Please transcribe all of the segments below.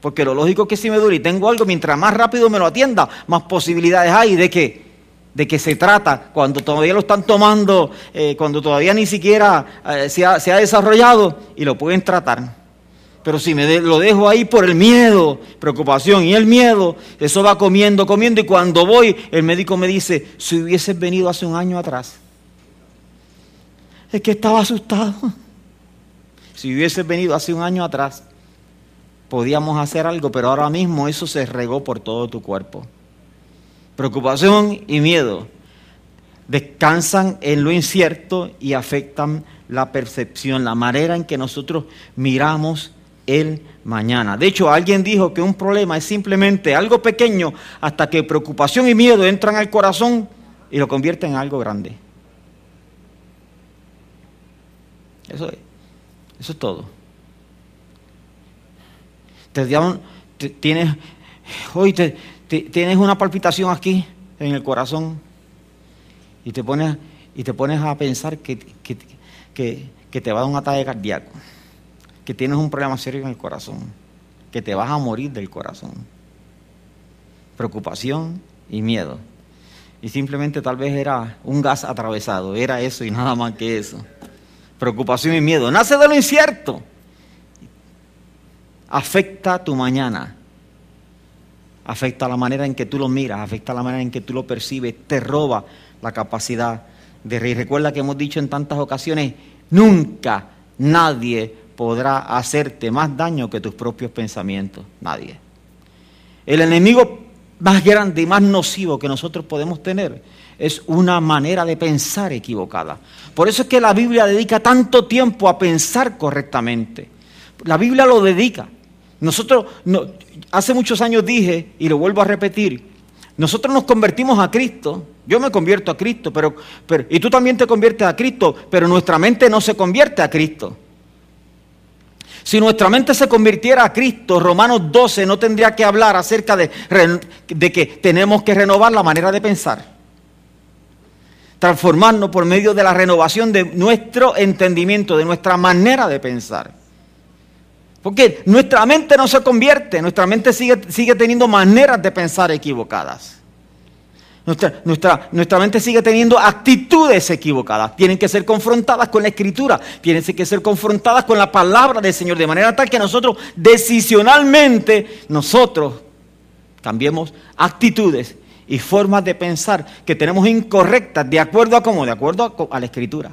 Porque lo lógico es que si me duele y tengo algo, mientras más rápido me lo atienda, más posibilidades hay de que, de que se trata cuando todavía lo están tomando, eh, cuando todavía ni siquiera eh, se, ha, desarrollado y lo pueden tratar. Pero si me lo dejo ahí por el miedo, preocupación y el miedo, eso va comiendo, comiendo y cuando voy, el médico me dice, si hubieses venido hace un año atrás, es que estaba asustado. Si hubieses venido hace un año atrás, podíamos hacer algo, pero ahora mismo eso se regó por todo tu cuerpo. Preocupación y miedo descansan en lo incierto y afectan la percepción, la manera en que nosotros miramos el mañana. De hecho, alguien dijo que un problema es simplemente algo pequeño hasta que preocupación y miedo entran al corazón y lo convierten en algo grande. Eso es, eso es todo. Te, tienes, hoy te, tienes una palpitación aquí en el corazón y te pones, y te pones a pensar que, que, que te va a dar un ataque cardíaco que tienes un problema serio en el corazón, que te vas a morir del corazón. Preocupación y miedo. Y simplemente tal vez era un gas atravesado, era eso y nada más que eso. Preocupación y miedo. Nace de lo incierto. Afecta tu mañana. Afecta la manera en que tú lo miras, afecta la manera en que tú lo percibes, te roba la capacidad de reír. Recuerda que hemos dicho en tantas ocasiones, nunca nadie podrá hacerte más daño que tus propios pensamientos. Nadie. El enemigo más grande y más nocivo que nosotros podemos tener es una manera de pensar equivocada. Por eso es que la Biblia dedica tanto tiempo a pensar correctamente. La Biblia lo dedica. Nosotros, hace muchos años dije, y lo vuelvo a repetir, nosotros nos convertimos a Cristo. Yo me convierto a Cristo, pero, pero, y tú también te conviertes a Cristo, pero nuestra mente no se convierte a Cristo. Si nuestra mente se convirtiera a Cristo, Romanos 12 no tendría que hablar acerca de, de, que tenemos que renovar la manera de pensar. Transformarnos por medio de la renovación de nuestro entendimiento, de nuestra manera de pensar. Porque nuestra mente no se convierte, nuestra mente sigue, teniendo maneras de pensar equivocadas. Nuestra, nuestra, nuestra, mente sigue teniendo actitudes equivocadas. Tienen que ser confrontadas con la escritura. Tienen que ser confrontadas con la palabra del Señor. De manera tal que nosotros decisionalmente, nosotros cambiemos actitudes y formas de pensar que tenemos incorrectas de acuerdo a cómo, de acuerdo a la escritura.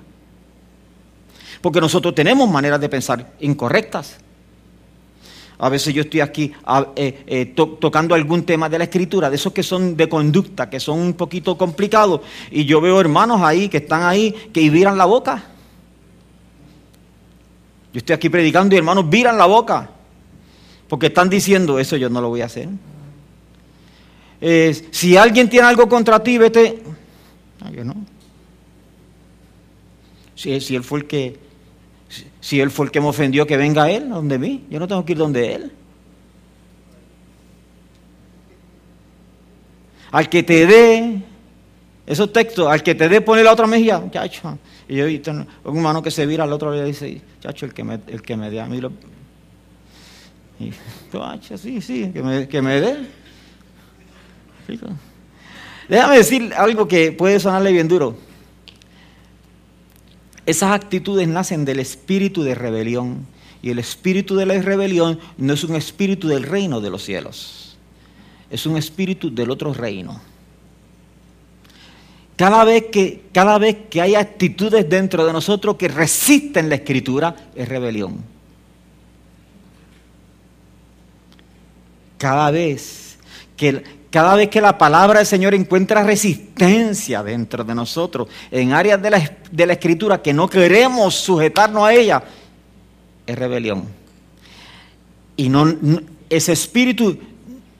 Porque nosotros tenemos maneras de pensar incorrectas. A veces yo estoy aquí eh, eh, tocando algún tema de la escritura, de esos que son de conducta, que son un poquito complicados, y yo veo hermanos ahí que están ahí, que viran la boca. Yo estoy aquí predicando y hermanos viran la boca, porque están diciendo, eso yo no lo voy a hacer. Si alguien tiene algo contra ti, vete. No, yo no. Si, si él fue el que si él fue el que me ofendió, que venga él, donde mí. Yo no tengo que ir donde él. Al que te dé, esos textos, al que te dé, pone la otra mejilla, chacho. Y yo he un hermano que se vira al otro le dice, chacho, el que me, el que me dé a mí lo... Y, chacho, sí, sí, que me, que me dé. Déjame decir algo que puede sonarle bien duro. Esas actitudes nacen del espíritu de rebelión. Y el espíritu de la rebelión no es un espíritu del reino de los cielos. Es un espíritu del otro reino. Cada vez que, cada vez que hay actitudes dentro de nosotros que resisten la escritura, es rebelión. Cada vez que, cada vez que la palabra del Señor encuentra resistencia dentro de nosotros, en áreas de la, escritura que no queremos sujetarnos a ella, es rebelión. Y no, ese espíritu,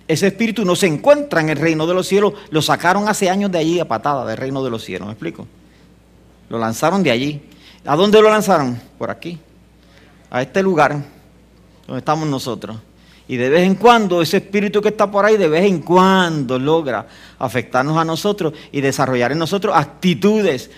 ese espíritu no se encuentra en el reino de los cielos, lo sacaron hace años de allí a patada del reino de los cielos, ¿me explico? Lo lanzaron de allí. ¿A dónde lo lanzaron? Por aquí, a este lugar donde estamos nosotros. Y de vez en cuando ese espíritu que está por ahí, de vez en cuando logra afectarnos a nosotros y desarrollar en nosotros actitudes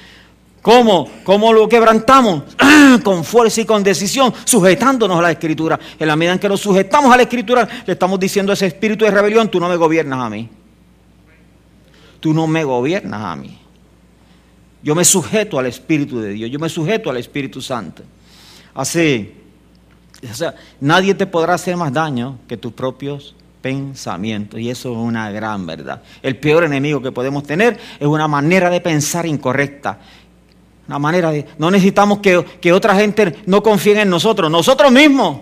¿Cómo? ¿Cómo lo quebrantamos? con fuerza y con decisión, sujetándonos a la Escritura. En la medida en que nos sujetamos a la Escritura, le estamos diciendo a ese espíritu de rebelión, tú no me gobiernas a mí. Tú no me gobiernas a mí. Yo me sujeto al Espíritu de Dios, yo me sujeto al Espíritu Santo. Así, o sea, nadie te podrá hacer más daño que tus propios pensamientos. Y eso es una gran verdad. El peor enemigo que podemos tener es una manera de pensar incorrecta. Una manera de... No necesitamos que, que otra gente no confíe en nosotros. Nosotros mismos.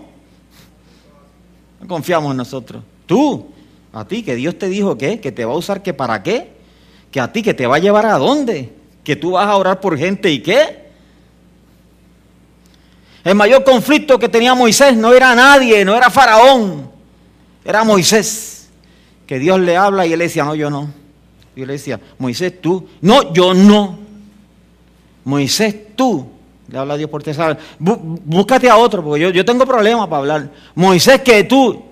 No confiamos en nosotros. Tú, a ti, que Dios te dijo que, que te va a usar que para qué. Que a ti, que te va a llevar a dónde. Que tú vas a orar por gente y qué. El mayor conflicto que tenía Moisés no era nadie, no era Faraón, era Moisés. Que Dios le habla y él decía, no, yo no. Y él decía, Moisés, tú. No, yo no. Moisés, tú. Le habla Dios por ti. Búscate a otro, porque yo, yo tengo problemas para hablar. Moisés, que tú.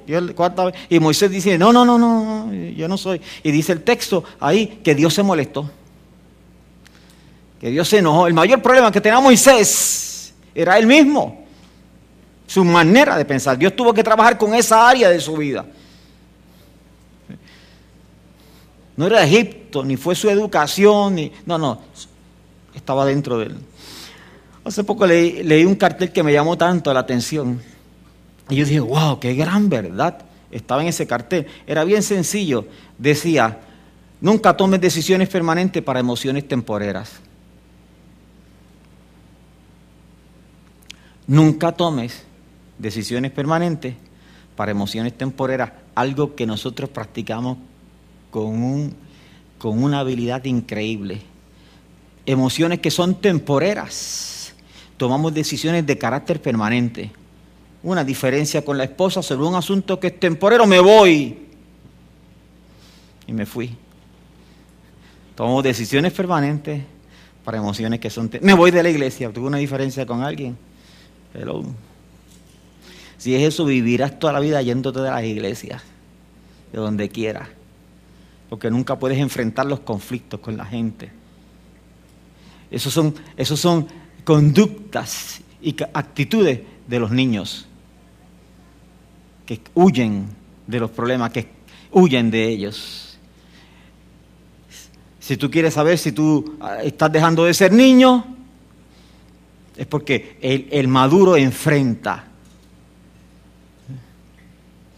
Y, Moisés dice, no, no, no, no, yo no soy. Y dice el texto ahí que Dios se molestó. Que Dios se enojó. El mayor problema que tenía Moisés era él mismo. Su manera de pensar. Dios tuvo que trabajar con esa área de su vida. No era Egipto, ni fue su educación, ni. No, no. Estaba dentro de él. Hace poco leí, un cartel que me llamó tanto la atención. Y yo dije, wow, qué gran verdad. Estaba en ese cartel. Era bien sencillo. Decía, nunca tomes decisiones permanentes para emociones temporeras. Nunca tomes decisiones permanentes para emociones temporeras, algo que nosotros practicamos con, un, con una habilidad increíble. Emociones que son temporeras. Tomamos decisiones de carácter permanente. Una diferencia con la esposa sobre un asunto que es temporero, me voy. Y me fui. Tomamos decisiones permanentes para emociones que son... Me voy de la iglesia, tuve una diferencia con alguien si es eso, vivirás toda la vida yéndote de las iglesias, de donde quieras, porque nunca puedes enfrentar los conflictos con la gente. Esos son, esos son conductas y actitudes de los niños que huyen de los problemas, que huyen de ellos. Si tú quieres saber si tú ah, estás dejando de ser niño, es porque el, maduro enfrenta.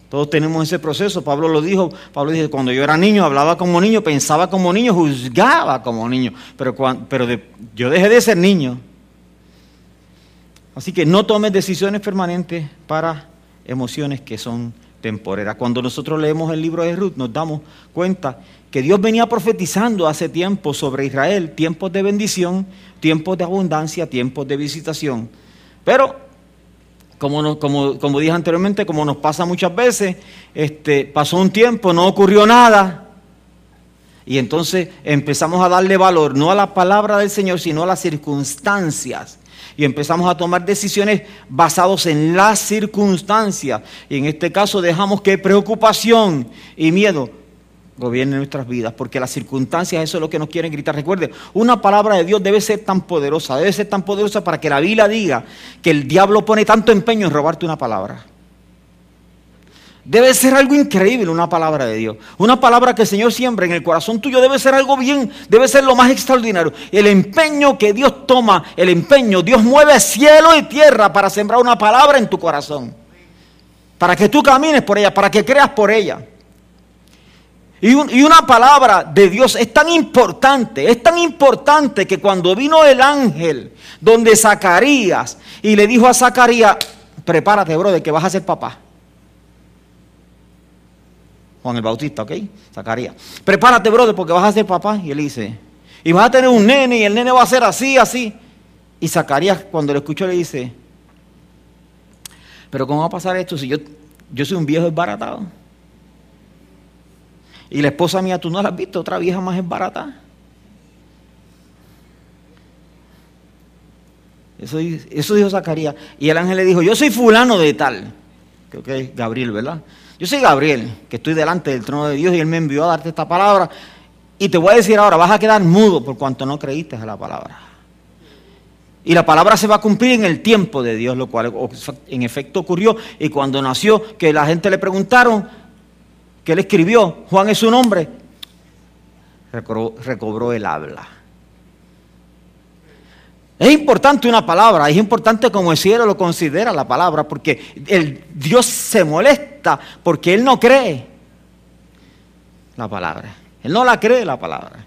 Todos tenemos ese proceso. Pablo lo dijo. Pablo dice, cuando yo era niño, hablaba como niño, pensaba como niño, juzgaba como niño. Pero, pero yo dejé de ser niño. Así que no tomes decisiones permanentes para emociones que son temporeras. Cuando nosotros leemos el libro de Ruth, nos damos cuenta que Dios venía profetizando hace tiempo sobre Israel, tiempos de bendición, tiempos de abundancia, tiempos de visitación. Pero, como, como, dije anteriormente, como nos pasa muchas veces, este, pasó un tiempo, no ocurrió nada, y entonces empezamos a darle valor no a la palabra del Señor, sino a las circunstancias. Y empezamos a tomar decisiones basadas en las circunstancias. Y en este caso dejamos que preocupación y miedo gobierne nuestras vidas, porque las circunstancias, eso es lo que nos quieren gritar. Recuerde, una palabra de Dios debe ser tan poderosa, debe ser tan poderosa para que la Biblia diga que el diablo pone tanto empeño en robarte una palabra. Debe ser algo increíble una palabra de Dios. Una palabra que el Señor siembra en el corazón tuyo debe ser algo bien, debe ser lo más extraordinario. El empeño que Dios toma, el empeño, Dios mueve cielo y tierra para sembrar una palabra en tu corazón. Para que tú camines por ella, para que creas por ella. Y, una palabra de Dios es tan importante, es tan importante que cuando vino el ángel donde Zacarías y le dijo a Zacarías, prepárate, brother, que vas a ser papá. Juan el Bautista, ¿ok? Zacarías. Prepárate, brother, porque vas a ser papá. Y él dice, y vas a tener un nene y el nene va a ser así, así. Y Zacarías cuando lo escuchó le dice, pero ¿cómo va a pasar esto si yo, yo soy un viejo desbaratado? Y la esposa mía, tú no la has visto, otra vieja más es barata. Eso, eso dijo Zacarías. Y el ángel le dijo, yo soy fulano de tal. Creo que es Gabriel, ¿verdad? Yo soy Gabriel, que estoy delante del trono de Dios y Él me envió a darte esta palabra. Y te voy a decir ahora, vas a quedar mudo por cuanto no creíste a la palabra. Y la palabra se va a cumplir en el tiempo de Dios, lo cual en efecto ocurrió. Y cuando nació, que la gente le preguntaron, que él escribió, Juan es su nombre, recobró, el habla. Es importante una palabra, es importante como el cielo lo considera la palabra, porque el Dios se molesta porque Él no cree la palabra. Él no la cree la palabra.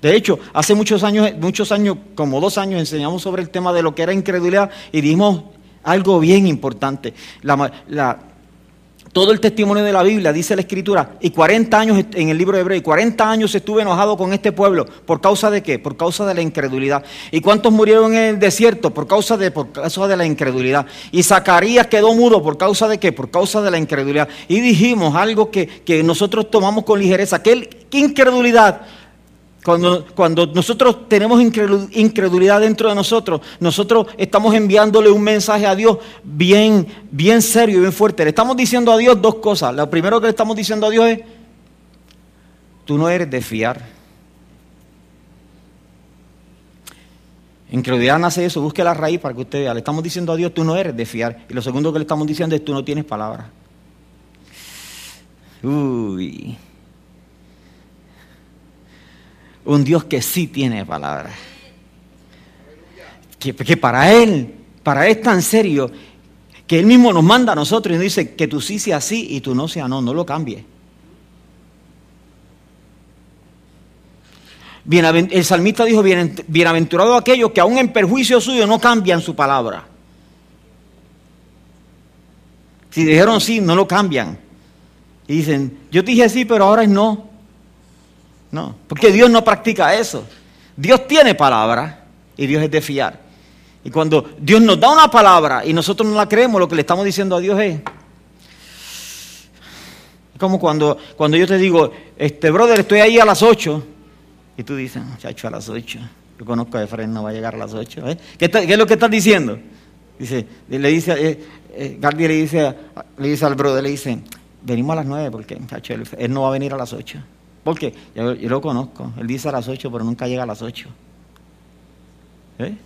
De hecho, hace muchos años, muchos años, como dos años, enseñamos sobre el tema de lo que era incredulidad y dimos algo bien importante. Todo el testimonio de la Biblia, dice la Escritura, y 40 años en el libro de Hebreo, y 40 años estuve enojado con este pueblo. ¿Por causa de qué? Por causa de la incredulidad. ¿Y cuántos murieron en el desierto? Por causa de, por causa de la incredulidad. Y Zacarías quedó mudo. ¿Por causa de qué? Por causa de la incredulidad. Y dijimos algo que, que nosotros tomamos con ligereza. ¿Qué, qué incredulidad? Cuando, nosotros tenemos incredulidad dentro de nosotros, nosotros estamos enviándole un mensaje a Dios bien, bien serio y bien fuerte. Le estamos diciendo a Dios dos cosas. Lo primero que le estamos diciendo a Dios es, tú no eres de fiar. Incredulidad nace eso, busque la raíz para que usted vea. Le estamos diciendo a Dios, tú no eres de fiar. Y lo segundo que le estamos diciendo es, tú no tienes palabra. Uy. Un Dios que sí tiene palabra. Que, para Él, para Él es tan serio que Él mismo nos manda a nosotros y nos dice que tú sí sea sí y tú no sea no, no lo cambies. el salmista dijo, bienaventurado aquellos que aún en perjuicio suyo no cambian su palabra. Si dijeron sí, no lo cambian. Y dicen, yo te dije sí, pero ahora es no. No, porque Dios no practica eso. Dios tiene palabra y Dios es de fiar. Y cuando Dios nos da una palabra y nosotros no la creemos, lo que le estamos diciendo a Dios es... Como cuando, cuando yo te digo, este brother, estoy ahí a las 8. Y tú dices, muchacho, a las 8. Yo conozco a Efraín, no va a llegar a las 8. ¿eh? ¿Qué, es lo que estás diciendo? Dice, le dice, eh, eh le dice, le dice al brother, le dice, venimos a las 9 porque, muchacho, él no va a venir a las 8. Porque yo, lo conozco. Él dice a las 8, pero nunca llega a las 8. ¿Eh?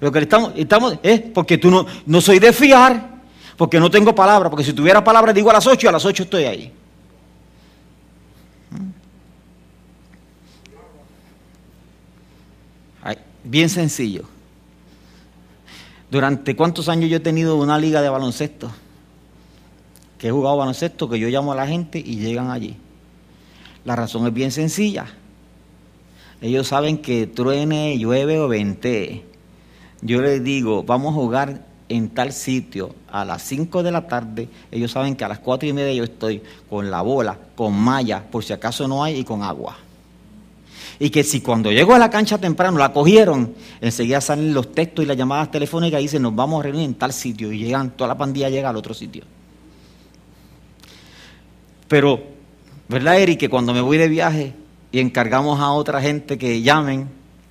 Lo que estamos, estamos es porque tú no, no soy de fiar, porque no tengo palabra, porque si tuviera palabra digo a las 8 y a las 8 estoy ahí. bien sencillo. ¿Durante cuántos años yo he tenido una liga de baloncesto? Que he jugado baloncesto, que yo llamo a la gente y llegan allí. La razón es bien sencilla. Ellos saben que truene, llueve o vente. Yo les digo, vamos a jugar en tal sitio a las 5 de la tarde. Ellos saben que a las 4 y media yo estoy con la bola, con malla, por si acaso no hay, y con agua. Y que si cuando llego a la cancha temprano la cogieron, enseguida salen los textos y las llamadas telefónicas y dicen, nos vamos a reunir en tal sitio. Y llegan, toda la pandilla llega al otro sitio. Pero, ¿verdad, Eric? Que cuando me voy de viaje y encargamos a otra gente que llamen,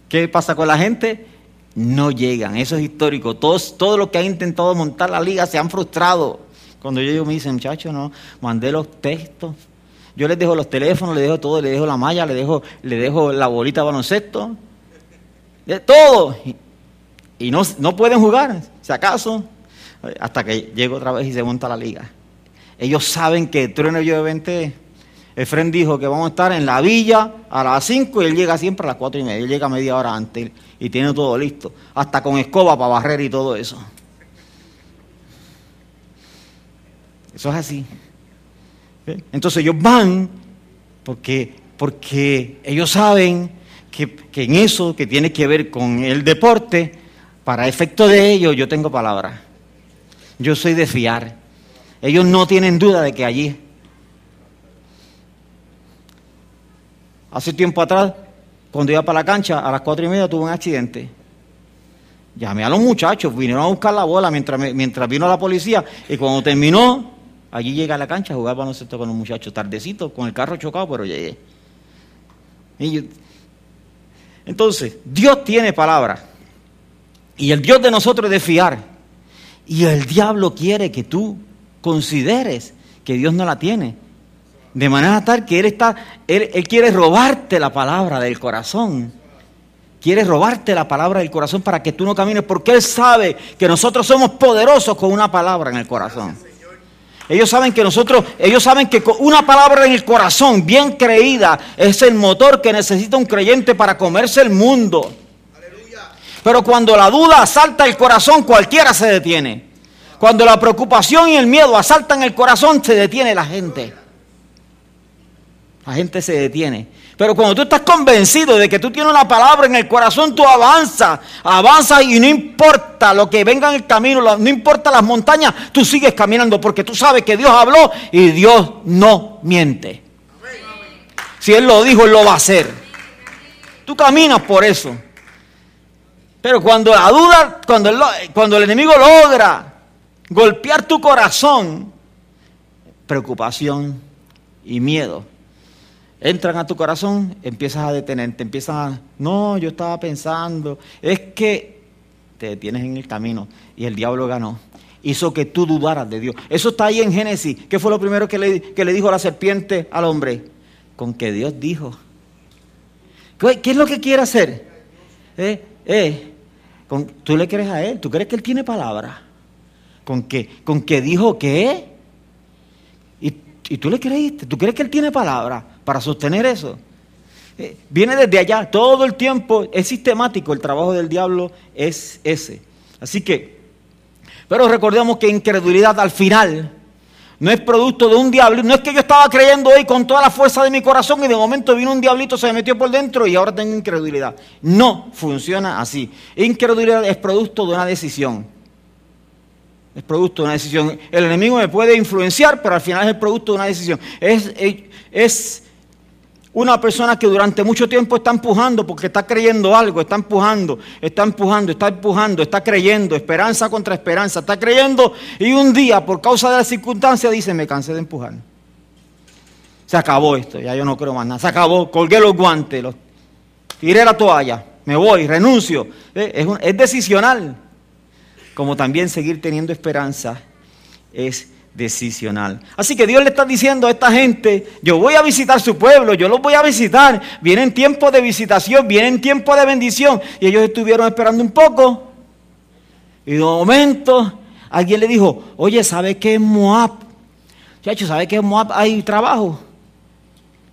¿qué pasa con la gente? No llegan, eso es histórico. Todos, todos los que han intentado montar la liga se han frustrado. Cuando yo me dicen, muchachos, no, mandé los textos. Yo les dejo los teléfonos, les dejo todo, les dejo la malla, les dejo, les dejo la bolita de baloncesto. De todo. Y, no, no pueden jugar, si acaso, hasta que llego otra vez y se monta la liga. Ellos saben que trueno yo de 20. Efren dijo que vamos a estar en la villa a las 5 y él llega siempre a las 4 y media. Él llega media hora antes y tiene todo listo. Hasta con escoba para barrer y todo eso. Eso es así. Entonces ellos van porque, porque ellos saben que, que, en eso que tiene que ver con el deporte, para efecto de ello yo tengo palabra. Yo soy de fiar. Ellos no tienen duda de que allí. Hace tiempo atrás, cuando iba para la cancha, a las cuatro y media tuve un accidente. Llamé a los muchachos, vinieron a buscar la bola mientras, mientras vino la policía y cuando terminó, allí llegué a la cancha a jugar baloncesto con los muchachos, tardecito, con el carro chocado, pero llegué. entonces, Dios tiene palabra y el Dios de nosotros es de fiar y el diablo quiere que tú consideres que Dios no la tiene. De manera tal que Él está, Él, quiere robarte la palabra del corazón. quiere robarte la palabra del corazón para que tú no camines, porque Él sabe que nosotros somos poderosos con una palabra en el corazón. Ellos saben que nosotros, ellos saben que una palabra en el corazón bien creída es el motor que necesita un creyente para comerse el mundo. Pero cuando la duda asalta el corazón, cualquiera se detiene. Cuando la preocupación y el miedo asaltan el corazón, se detiene la gente. La gente se detiene. Pero cuando tú estás convencido de que tú tienes una palabra en el corazón, tú avanzas, avanzas y no importa lo que venga en el camino, no importa las montañas, tú sigues caminando porque tú sabes que Dios habló y Dios no miente. Si Él lo dijo, Él lo va a hacer. Tú caminas por eso. Pero cuando la duda, cuando el, cuando el enemigo logra golpear tu corazón, preocupación y miedo entran a tu corazón, empiezas a detenerte, empiezas a, no, yo estaba pensando, es que te detienes en el camino y el diablo ganó. Hizo que tú dudaras de Dios. Eso está ahí en Génesis. ¿Qué fue lo primero que le, que le dijo la serpiente al hombre? Con que Dios dijo. ¿Qué, es lo que quiere hacer? Eh, eh, con, ¿Tú le crees a Él? ¿Tú crees que Él tiene palabra? ¿Con que, con que dijo qué? ¿Y, ¿Y tú le creíste? ¿Tú crees que Él tiene palabra? para sostener eso. Eh, viene desde allá, todo el tiempo es sistemático, el trabajo del diablo es ese. Así que, pero recordemos que incredulidad al final no es producto de un diablo, no es que yo estaba creyendo hoy con toda la fuerza de mi corazón y de momento vino un diablito, se me metió por dentro y ahora tengo incredulidad. No funciona así. Incredulidad es producto de una decisión. Es producto de una decisión. El enemigo me puede influenciar, pero al final es el producto de una decisión. Es, es una persona que durante mucho tiempo está empujando porque está creyendo algo, está empujando, está empujando, está empujando, está creyendo, esperanza contra esperanza, está creyendo y un día por causa de las circunstancias dice, me cansé de empujar. Se acabó esto, ya yo no creo más nada. Se acabó, colgué los guantes, los, tiré la toalla, me voy, renuncio. Eh, es, es decisional. Como también seguir teniendo esperanza es decisional. Así que Dios le está diciendo a esta gente, yo voy a visitar su pueblo, yo los voy a visitar, vienen tiempos de visitación, vienen tiempos de bendición. Y ellos estuvieron esperando un poco. Y de momento alguien le dijo, oye, ¿sabe qué es Moab? Chacho, ¿sabe qué es Moab? Hay trabajo.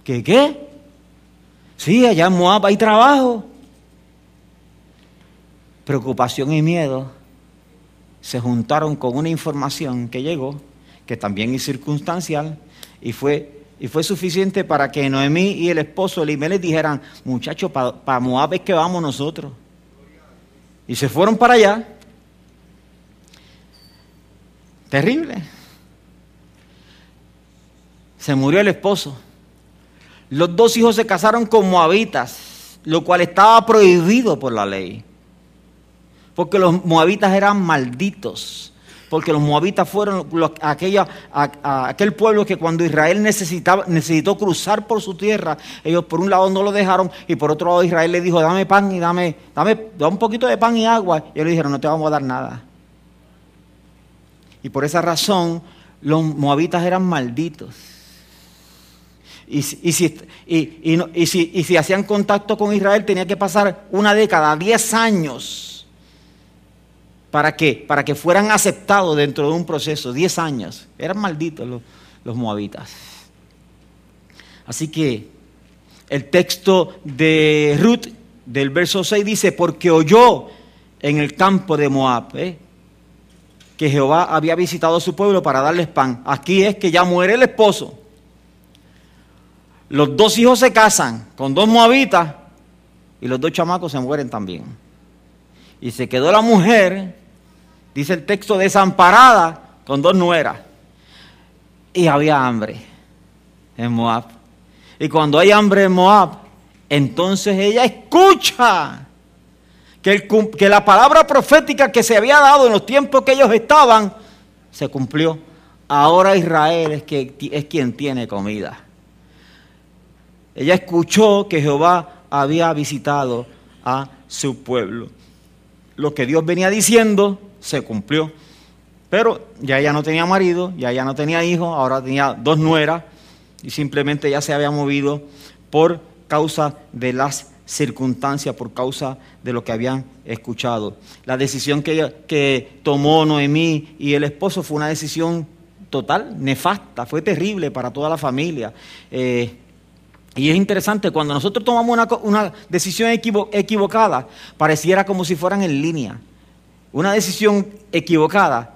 ¿Qué qué? Sí, allá en Moab hay trabajo. Preocupación y miedo se juntaron con una información que llegó que también es circunstancial, y fue, y fue suficiente para que Noemí y el esposo Elimelech dijeran, muchachos, para Moab es que vamos nosotros. Y se fueron para allá. Terrible. Se murió el esposo. Los dos hijos se casaron con moabitas, lo cual estaba prohibido por la ley. Porque los moabitas eran malditos porque los moabitas fueron aquella, aquel pueblo que cuando Israel necesitaba, necesitó cruzar por su tierra, ellos por un lado no lo dejaron y por otro lado Israel le dijo, dame pan y dame, dame, un poquito de pan y agua. Y ellos le dijeron, no te vamos a dar nada. Y por esa razón los moabitas eran malditos. Y, si, y, si, y si hacían contacto con Israel tenía que pasar una década, diez años ¿Para qué? Para que fueran aceptados dentro de un proceso, 10 años. Eran malditos los, los moabitas. Así que el texto de Ruth del verso 6 dice, porque oyó en el campo de Moab ¿eh? que Jehová había visitado a su pueblo para darles pan. Aquí es que ya muere el esposo. Los dos hijos se casan con dos moabitas y los dos chamacos se mueren también. Y se quedó la mujer dice el texto, desamparada con dos nueras. Y había hambre en Moab. Y cuando hay hambre en Moab, entonces ella escucha que, que la palabra profética que se había dado en los tiempos que ellos estaban, se cumplió. Ahora Israel es, que, es quien tiene comida. Ella escuchó que Jehová había visitado a su pueblo. Lo que Dios venía diciendo se cumplió. Pero ya ella no tenía marido, ya ella no tenía hijos, ahora tenía dos nueras y simplemente ya se había movido por causa de las circunstancia por causa de lo que habían escuchado. La decisión que, que tomó Noemí y el esposo fue una decisión total, nefasta, fue terrible para toda la familia. Eh, y es interesante, cuando nosotros tomamos una, decisión equivocada, pareciera como si fueran en línea. Una decisión equivocada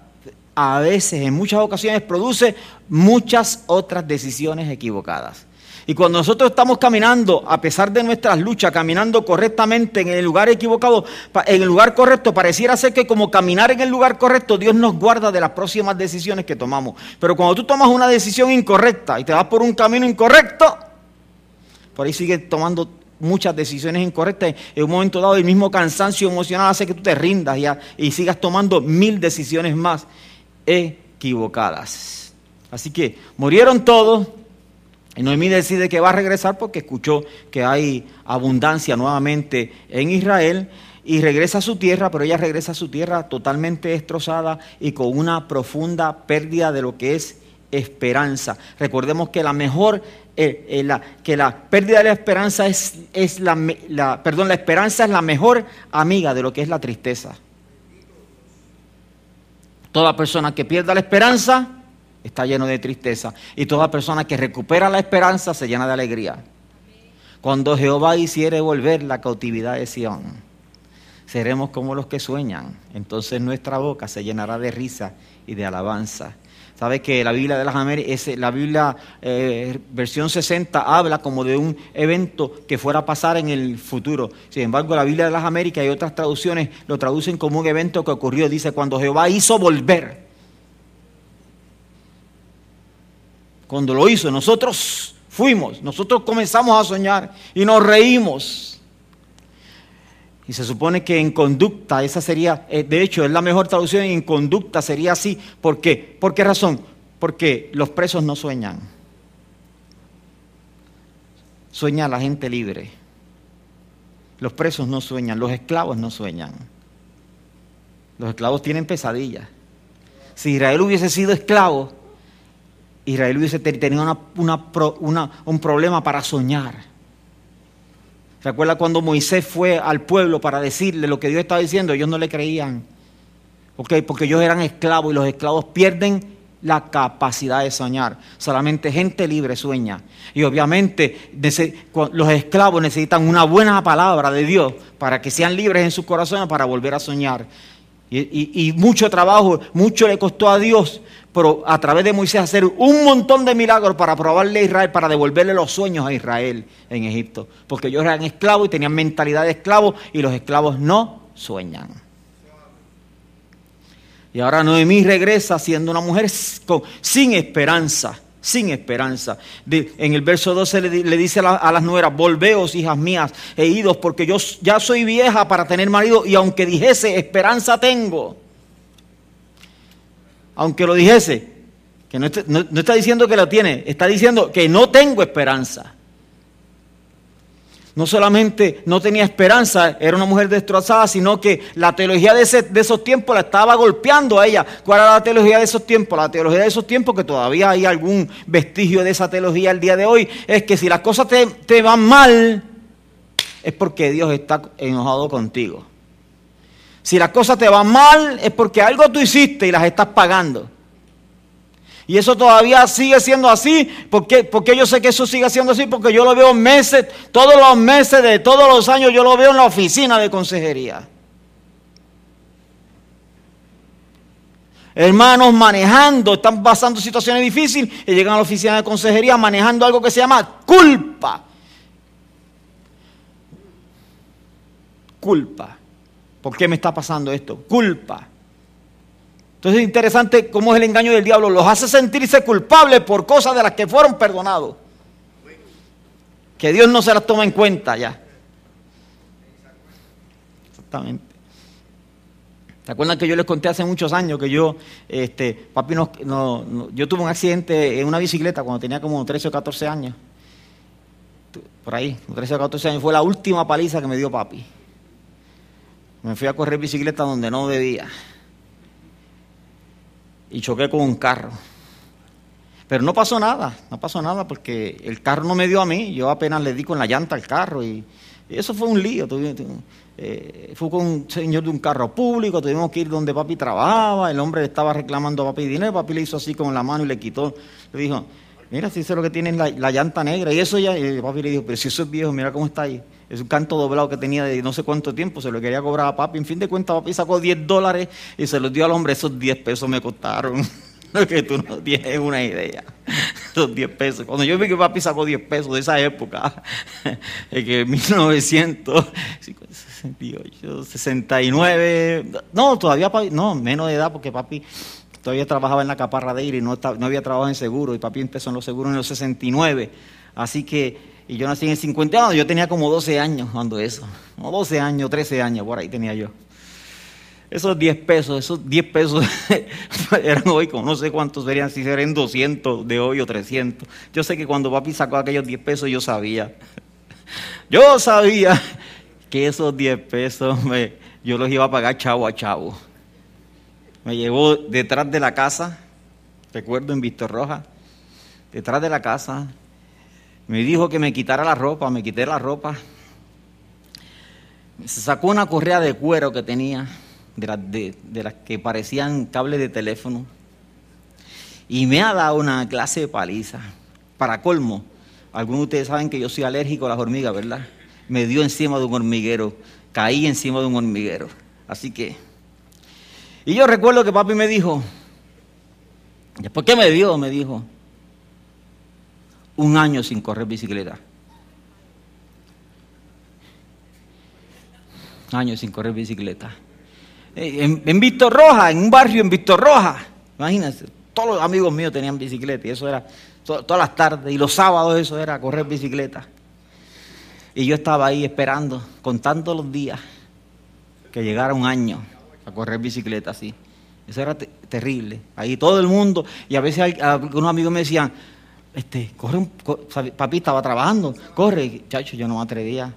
a veces, en muchas ocasiones, produce muchas otras decisiones equivocadas. Y cuando nosotros estamos caminando, a pesar de nuestras luchas, caminando correctamente en el lugar equivocado, en el lugar correcto, pareciera ser que como caminar en el lugar correcto, Dios nos guarda de las próximas decisiones que tomamos. Pero cuando tú tomas una decisión incorrecta y te vas por un camino incorrecto, por ahí sigues tomando muchas decisiones incorrectas. En un momento dado, el mismo cansancio emocional hace que tú te rindas ya, y sigas tomando mil decisiones más equivocadas. Así que murieron todos y Noemí decide que va a regresar porque escuchó que hay abundancia nuevamente en Israel y regresa a su tierra, pero ella regresa a su tierra totalmente destrozada y con una profunda pérdida de lo que es esperanza. Recordemos que la mejor, eh, eh, la, que la pérdida de la esperanza es, es la, la, perdón, la esperanza es la mejor amiga de lo que es la tristeza. Toda persona que pierda la esperanza está lleno de tristeza. Y toda persona que recupera la esperanza se llena de alegría. Cuando Jehová hiciere volver la cautividad de Sión, seremos como los que sueñan. Entonces nuestra boca se llenará de risa y de alabanza. Sabes que la Biblia de las Américas, la Biblia eh, versión 60 habla como de un evento que fuera a pasar en el futuro. Sin embargo, la Biblia de las Américas y otras traducciones lo traducen como un evento que ocurrió. Dice, cuando Jehová hizo volver Cuando lo hizo, nosotros fuimos, nosotros comenzamos a soñar y nos reímos. Y se supone que en conducta, esa sería, eh, de hecho, es la mejor traducción, en conducta sería así. ¿Por qué? ¿Por qué razón? Porque los presos no sueñan. Sueña la gente libre. Los presos no sueñan, los esclavos no sueñan. Los esclavos tienen pesadillas. Si Israel hubiese sido esclavo, Israel hubiese tenido un problema para soñar. ¿Recuerda cuando Moisés fue al pueblo para decirle lo que Dios estaba diciendo? Ellos no le creían. Porque ellos eran esclavos y los esclavos pierden la capacidad de soñar. Solamente gente libre sueña. Y obviamente los esclavos necesitan una buena palabra de Dios para que sean libres en sus corazones para volver a soñar. Y mucho trabajo, mucho le costó a Dios pero a través de Moisés hacer un montón de milagros para probarle a Israel, para devolverle los sueños a Israel en Egipto. Porque ellos eran esclavos y tenían mentalidad de esclavos y los esclavos no sueñan. Y ahora Noemí regresa siendo una mujer sin esperanza, sin esperanza. en el verso 12 le, dice a, las nueras, volveos hijas mías e idos, porque yo ya soy vieja para tener marido y aunque dijese esperanza tengo aunque lo dijese, que no está, diciendo que lo tiene, está diciendo que no tengo esperanza. No solamente no tenía esperanza, era una mujer destrozada, sino que la teología de, esos tiempos la estaba golpeando a ella. ¿Cuál era la teología de esos tiempos? La teología de esos tiempos, que todavía hay algún vestigio de esa teología al día de hoy, es que si las cosas te, te van mal, es porque Dios está enojado contigo. Si las cosas te van mal es porque algo tú hiciste y las estás pagando. Y eso todavía sigue siendo así. ¿Por qué? Porque yo sé que eso sigue siendo así? Porque yo lo veo meses, todos los meses de todos los años, yo lo veo en la oficina de consejería. Hermanos manejando, están pasando situaciones difíciles y llegan a la oficina de consejería manejando algo que se llama culpa. Culpa. ¿Por qué me está pasando esto? Culpa. Entonces es interesante cómo es el engaño del diablo. Los hace sentirse culpables por cosas de las que fueron perdonados. Que Dios no se las toma en cuenta ya. Exactamente. ¿Se acuerdan que yo les conté hace muchos años que yo, este, papi, no, yo tuve un accidente en una bicicleta cuando tenía como 13 o 14 años? Por ahí, 13 o 14 años. Fue la última paliza que me dio papi. Me fui a correr bicicleta donde no debía. Y choqué con un carro. Pero no pasó nada, no pasó nada porque el carro no me dio a mí, yo apenas le di con la llanta al carro y eso fue un lío. Eh, fue con un señor de un carro público, tuvimos que ir donde papi trabajaba, el hombre estaba reclamando a papi dinero, papi le hizo así con la mano y le quitó, le dijo, mira, si es lo que tiene la, la llanta negra, y eso ya, y papi le dijo, pero si eso es viejo, mira cómo está ahí. Es un canto doblado que tenía de no sé cuánto tiempo, se lo quería cobrar a papi. En fin de cuentas, papi sacó 10 dólares y se los dio al hombre. Esos 10 pesos me costaron. que tú no tienes una idea. Esos 10 pesos. Cuando yo vi que papi sacó 10 pesos de esa época, que 1968, 69, no, todavía papi, no, menos de edad porque papi todavía trabajaba en la caparra de ir y no, no había trabajado en seguro y papi empezó en los seguros en los 69. Así que y yo nací en el 50, yo tenía como 12 años cuando eso. No 12 años, 13 años, por ahí tenía yo. Esos 10 pesos, esos 10 pesos eran hoy, como no sé cuántos serían, si serían 200 de hoy o 300. Yo sé que cuando papi sacó aquellos 10 pesos, yo sabía. Yo sabía que esos 10 pesos yo los iba a pagar chavo a chavo. Me llevó detrás de la casa, recuerdo en Víctor Roja, detrás de la casa, me dijo que me quitara la ropa, me quité la ropa. Se sacó una correa de cuero que tenía, de, las que parecían cables de teléfono, y me ha dado una clase de paliza. Para colmo, algunos de ustedes saben que yo soy alérgico a las hormigas, ¿verdad? Me dio encima de un hormiguero, caí encima de un hormiguero. Así que... Y yo recuerdo que papi me dijo, ¿por qué me dio? Me dijo, un año sin correr bicicleta. Un año sin correr bicicleta. Eh, en, en Roja, en un barrio en Víctor Roja, imagínense, todos los amigos míos tenían bicicleta y eso era todas las tardes y los sábados eso era correr bicicleta. Y yo estaba ahí esperando, contando los días que llegara un año a correr bicicleta así. Eso era terrible. Ahí todo el mundo, y a veces algunos amigos me decían, este, corre un, papi estaba trabajando, corre, chacho, yo no me atrevía.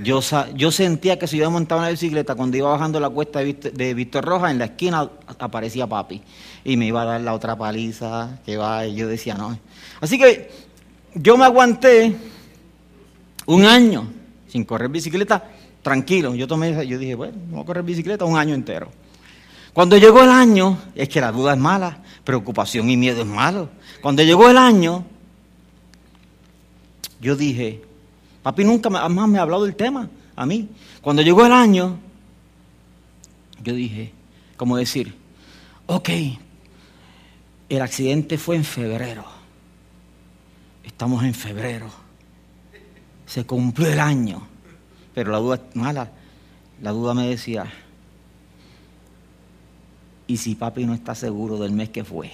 Yo, yo sentía que si yo montaba en la bicicleta, cuando iba bajando la cuesta de, Víctor Roja, en la esquina aparecía papi y me iba a dar la otra paliza que va, y yo decía no. Así que yo me aguanté un año sin correr bicicleta tranquilo. Yo tomé, yo dije, bueno, voy a correr bicicleta un año entero. Cuando llegó el año, es que la duda es mala, preocupación y miedo es malo. Cuando llegó el año, yo dije, papi nunca más me ha hablado del tema, a mí. Cuando llegó el año, yo dije, como decir, ok, el accidente fue en febrero, estamos en febrero, se cumplió el año, pero la duda mala, la duda me decía, ¿y si papi no está seguro del mes que fue?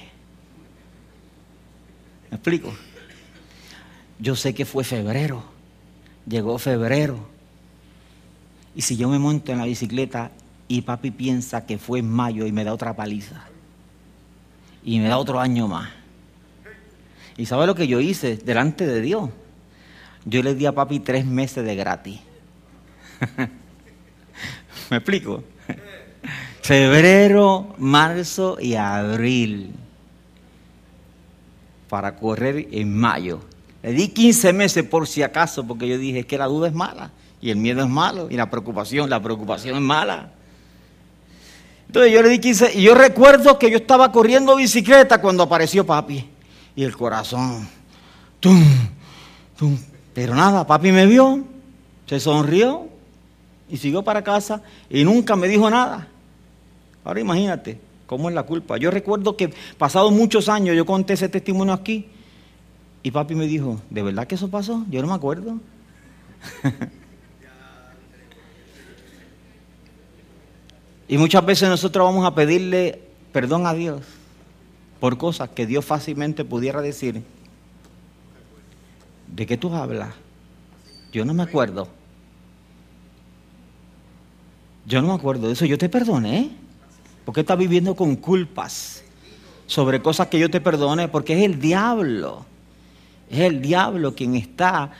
¿Me explico? Yo sé que fue febrero, llegó febrero. Y si yo me monto en la bicicleta y papi piensa que fue en mayo y me da otra paliza, y me da otro año más. ¿Y sabe lo que yo hice delante de Dios? Yo le di a papi tres meses de gratis. ¿Me explico? Febrero, marzo y abril para correr en mayo. Le di 15 meses por si acaso, porque yo dije que la duda es mala, y el miedo es malo, y la preocupación, la preocupación es mala. Entonces yo le di 15, y yo recuerdo que yo estaba corriendo bicicleta cuando apareció papi, y el corazón, tum, tum. Pero nada, papi me vio, se sonrió, y siguió para casa, y nunca me dijo nada. Ahora imagínate cómo es la culpa. Yo recuerdo que pasados muchos años, yo conté ese testimonio aquí, y papi me dijo, ¿de verdad que eso pasó? Yo no me acuerdo. y muchas veces nosotros vamos a pedirle perdón a Dios por cosas que Dios fácilmente pudiera decir. ¿De qué tú hablas? Yo no me acuerdo. Yo no me acuerdo de eso. Yo te perdoné. ¿Por qué estás viviendo con culpas sobre cosas que yo te perdone? Porque es el diablo. Es el diablo quien está,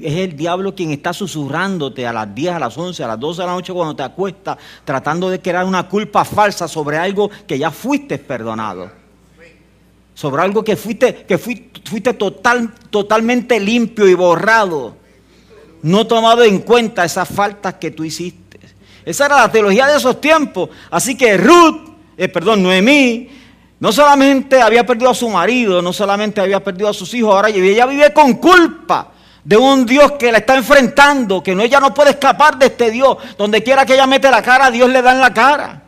es el diablo quien está susurrándote a las 10, a las 11, a las 12 de la noche cuando te acuestas, tratando de crear una culpa falsa sobre algo que ya fuiste perdonado. Sobre algo que fuiste, que fuiste, total, totalmente limpio y borrado. no tomado en cuenta esas faltas que tú hiciste. Esa era la teología de esos tiempos. Así que Ruth, eh, perdón, Noemí, no solamente había perdido a su marido, no solamente había perdido a sus hijos, ahora ella vive con culpa de un Dios que la está enfrentando, que no, ella no puede escapar de este Dios. Donde quiera que ella mete la cara, Dios le da en la cara.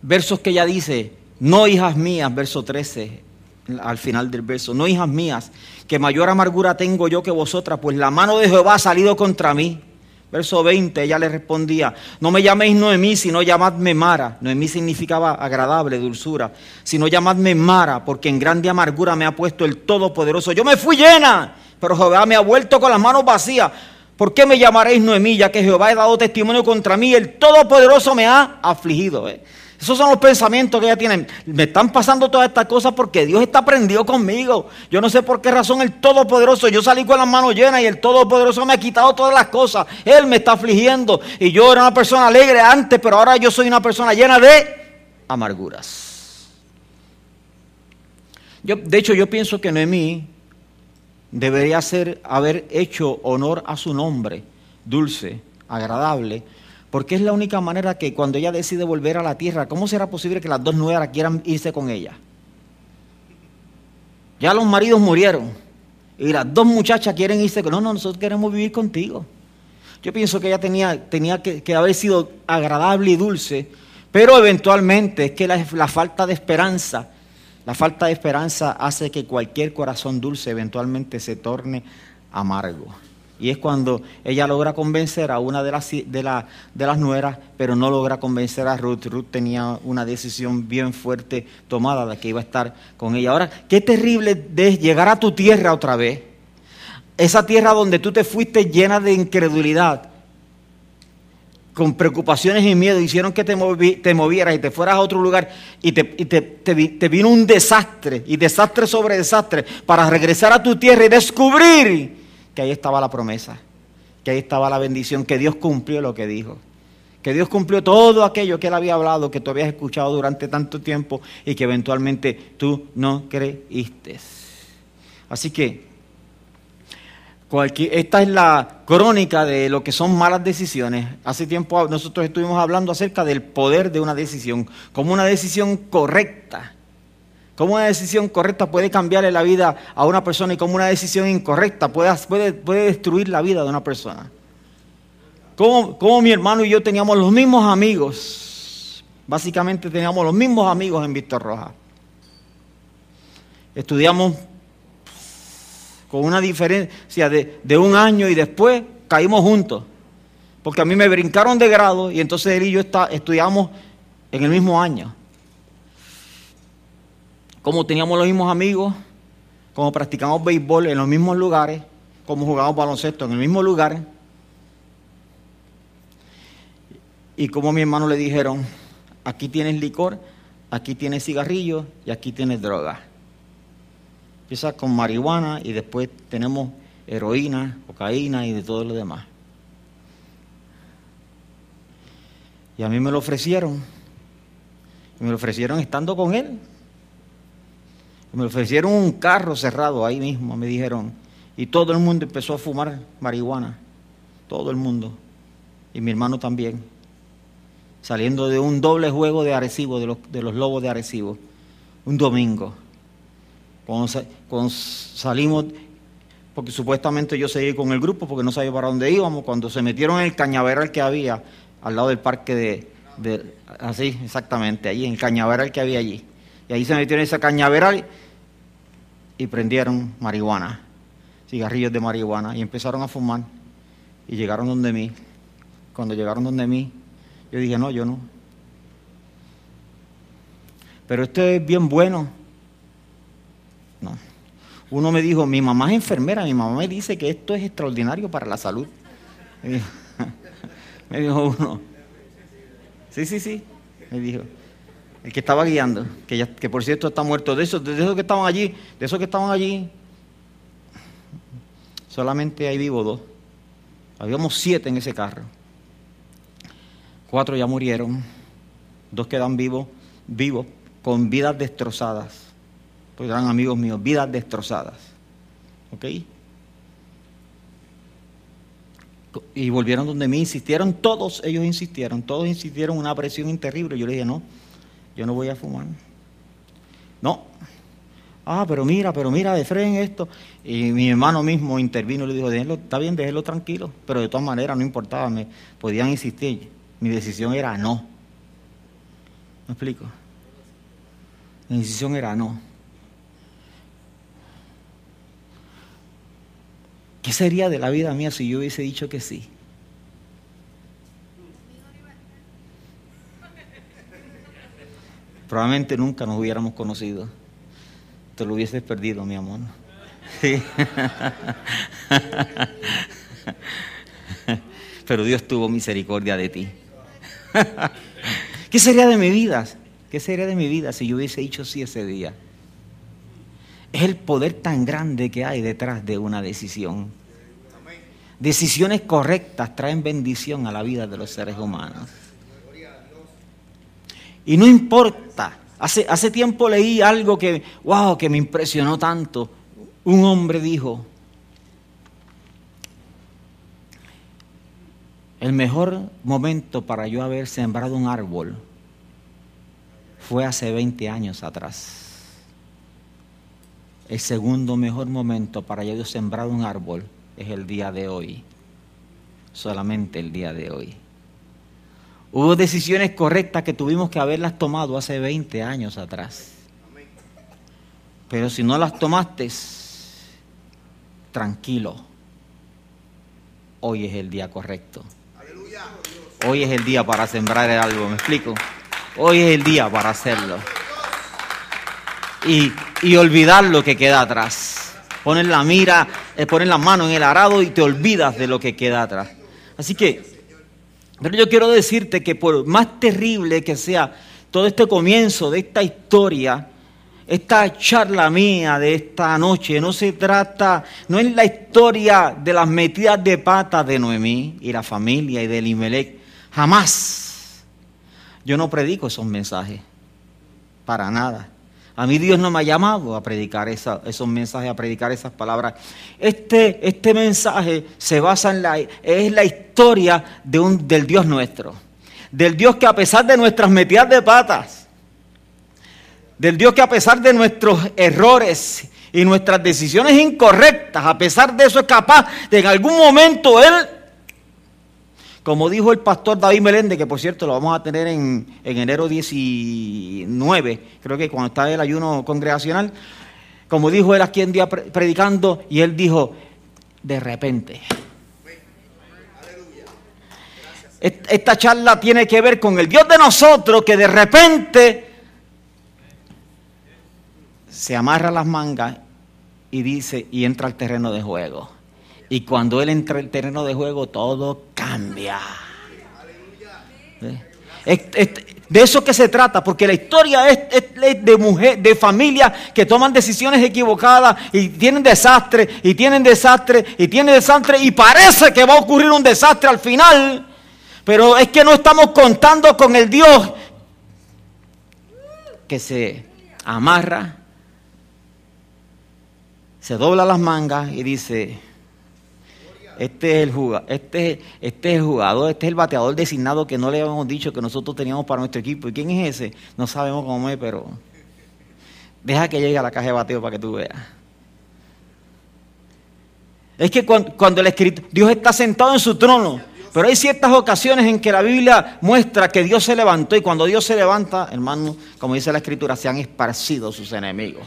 Versos que ella dice, no hijas mías, verso 13, al final del verso, no hijas mías, que mayor amargura tengo yo que vosotras, pues la mano de Jehová ha salido contra mí. Verso 20, ella le respondía, no me llaméis Noemí, sino llamadme Mara. Noemí significaba agradable, dulzura. Sino llamadme Mara, porque en grande amargura me ha puesto el Todopoderoso. Yo me fui llena, pero Jehová me ha vuelto con las manos vacías. ¿Por qué me llamaréis Noemí, ya que Jehová ha dado testimonio contra mí? El Todopoderoso me ha afligido. ¿eh? Esos son los pensamientos que ella tiene. Me están pasando todas estas cosas porque Dios está prendido conmigo. Yo no sé por qué razón el Todopoderoso. Yo salí con las manos llenas y el Todopoderoso me ha quitado todas las cosas. Él me está afligiendo. Y yo era una persona alegre antes, pero ahora yo soy una persona llena de amarguras. Yo, de hecho, yo pienso que Noemí debería haber hecho honor a su nombre, dulce, agradable porque es la única manera que cuando ella decide volver a la tierra, ¿cómo será posible que las dos nueras quieran irse con ella? Ya los maridos murieron y las dos muchachas quieren irse con... No, no, nosotros queremos vivir contigo. Yo pienso que ella tenía, tenía que, haber sido agradable y dulce, pero eventualmente es que la, la falta de esperanza, la falta de esperanza hace que cualquier corazón dulce eventualmente se torne amargo. Y es cuando ella logra convencer a una de las, de, de las nueras, pero no logra convencer a Ruth. Ruth tenía una decisión bien fuerte tomada de que iba a estar con ella. Ahora, qué terrible de llegar a tu tierra otra vez. Esa tierra donde tú te fuiste llena de incredulidad, con preocupaciones y miedo, hicieron que te, te movieras y te fueras a otro lugar y, te, y te, te, vino un desastre y desastre sobre desastre para regresar a tu tierra y descubrir que ahí estaba la promesa, que ahí estaba la bendición, que Dios cumplió lo que dijo. Que Dios cumplió todo aquello que Él había hablado, que tú habías escuchado durante tanto tiempo y que eventualmente tú no creíste. Así que esta es la crónica de lo que son malas decisiones. Hace tiempo nosotros estuvimos hablando acerca del poder de una decisión, como una decisión correcta Cómo una decisión correcta puede cambiarle la vida a una persona y cómo una decisión incorrecta puede, puede, puede destruir la vida de una persona. Cómo, mi hermano y yo teníamos los mismos amigos. Básicamente teníamos los mismos amigos en Víctor Roja. Estudiamos con una diferencia de, de un año y después caímos juntos. Porque a mí me brincaron de grado y entonces él y yo está, estudiamos en el mismo año como teníamos los mismos amigos, como practicamos béisbol en los mismos lugares, como jugamos baloncesto en el mismo lugar. Y como mi hermano le dijeron, aquí tienes licor, aquí tienes cigarrillos y aquí tienes droga. Empieza con marihuana y después tenemos heroína, cocaína y de todo lo demás. Y a mí me lo ofrecieron. me lo ofrecieron estando con él. Me ofrecieron un carro cerrado ahí mismo, me dijeron. Y todo el mundo empezó a fumar marihuana. Todo el mundo. Y mi hermano también. Saliendo de un doble juego de Arecibo, de los, lobos de Arecibo. Un domingo. Salimos, porque supuestamente yo seguí con el grupo porque no sabía para dónde íbamos. Cuando se metieron en el cañaveral que había al lado del parque de, de así, exactamente, allí, en el cañaveral que había allí. Y ahí se metieron esa cañaveral y prendieron marihuana, cigarrillos de marihuana, y empezaron a fumar. Y llegaron donde mí. Cuando llegaron donde mí, yo dije, no, yo no. Pero esto es bien bueno. No. Uno me dijo, mi mamá es enfermera, mi mamá me dice que esto es extraordinario para la salud. Me dijo, uno. Sí, sí, sí. Me dijo el que estaba guiando, que, ya, que por cierto está muerto, de esos, de esos que estaban allí, de esos que estaban allí, solamente hay vivo dos. Habíamos siete en ese carro. Cuatro ya murieron, dos quedan vivos, vivos, con vidas destrozadas. Pues eran amigos míos, vidas destrozadas. ¿Ok? Y volvieron donde mí, insistieron, todos ellos insistieron, todos insistieron una presión terrible. Yo le dije, no, yo no voy a fumar. No. Ah, pero mira, pero mira, de frente esto. Y mi hermano mismo intervino y le dijo, déjenlo, está bien, déjenlo tranquilo. Pero de todas maneras no importaba, me podían insistir. Mi decisión era no. ¿Me explico? Mi decisión era no. ¿Qué sería de la vida mía si yo hubiese dicho que sí? Probablemente nunca nos hubiéramos conocido. Te lo hubieses perdido, mi amor. Sí. Pero Dios tuvo misericordia de ti. ¿Qué sería de mi vida? ¿Qué sería de mi vida si yo hubiese dicho sí ese día? Es el poder tan grande que hay detrás de una decisión. Decisiones correctas traen bendición a la vida de los seres humanos. Y no importa. Hace, hace tiempo leí algo que, wow, que me impresionó tanto. Un hombre dijo, el mejor momento para yo haber sembrado un árbol fue hace 20 años atrás. El segundo mejor momento para yo sembrar un árbol es el día de hoy. Solamente el día de hoy. Hubo decisiones correctas que tuvimos que haberlas tomado hace 20 años atrás. Pero si no las tomaste, tranquilo. Hoy es el día correcto. Hoy es el día para sembrar el árbol, ¿me explico? Hoy es el día para hacerlo. Y, y olvidar lo que queda atrás. Poner la mira, eh, poner la mano en el arado y te olvidas de lo que queda atrás. Así que, pero yo quiero decirte que por más terrible que sea todo este comienzo de esta historia, esta charla mía de esta noche no se trata, no es la historia de las metidas de patas de Noemí y la familia y de Elimelech. Jamás. Yo no predico esos mensajes. Para nada. A mí Dios no me ha llamado a predicar esos mensajes, a predicar esas palabras. Este, este mensaje se basa en la, es la historia de un, del Dios nuestro. Del Dios que a pesar de nuestras metidas de patas, del Dios que a pesar de nuestros errores y nuestras decisiones incorrectas, a pesar de eso es capaz de en algún momento Él como dijo el pastor David Meléndez, que por cierto lo vamos a tener en, enero 19, creo que cuando está el ayuno congregacional, como dijo él aquí en día predicando, y él dijo, de repente. Esta charla tiene que ver con el Dios de nosotros que de repente se amarra las mangas y dice y entra al terreno de juego. Y cuando Él entra en el terreno de juego, todo cambia. de eso que se trata, porque la historia es, de mujer, de familias que toman decisiones equivocadas y tienen desastre, y tienen desastre, y tienen desastre, y parece que va a ocurrir un desastre al final. Pero es que no estamos contando con el Dios que se amarra, se dobla las mangas y dice, este es, el jugador, este, este es el jugador, este es el bateador designado que no le habíamos dicho que nosotros teníamos para nuestro equipo. ¿Y quién es ese? No sabemos cómo es, pero deja que llegue a la caja de bateo para que tú veas. Es que cuando, el escrito, Dios está sentado en su trono, pero hay ciertas ocasiones en que la Biblia muestra que Dios se levantó y cuando Dios se levanta, hermano, como dice la escritura, se han esparcido sus enemigos.